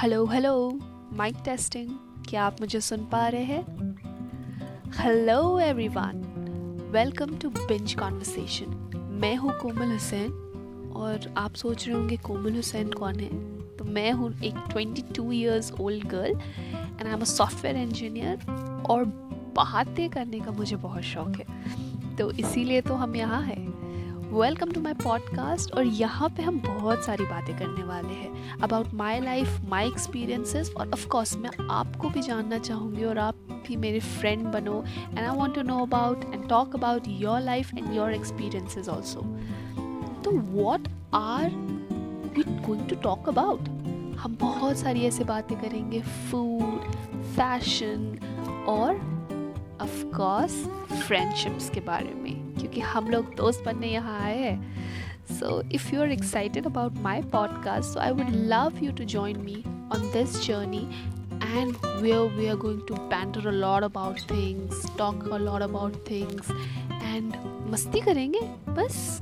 Hello hello mic testing क्या आप मुझे सुन पा रहे हैं? Hello everyone welcome to binge conversation मैं हूँ कोमल हुसैन और आप सोच रहे होंगे, कोमल हुसैन कौन है? तो मैं हूँ एक 22 years old girl and I am a software engineer और बातें करने का मुझे बहुत शौक है। तो इसीलिए तो हम यहाँ हैं। वेलकम टू माई पॉडकास्ट और यहाँ पे हम बहुत सारी बातें करने वाले हैं। About my life my experiences और ऑफकोर्स मैं आपको भी जानना चाहूँगी और आप भी मेरे फ्रेंड बनो। And I want to know about and talk about your life and your experiences also तो what are we going to talk about हम बहुत सारी ऐसे बातें करेंगे। फ़ूड फ़ैशन और ऑफकोर्स फ्रेंडशिप्स के बारे में। क्योंकि हम लोग दोस्त बनने यहाँ आए हैं। So if you are excited about my podcast so I would love you to join me on this journey and where we are going to banter a lot about things talk a lot about things and मस्ती करेंगे, बस।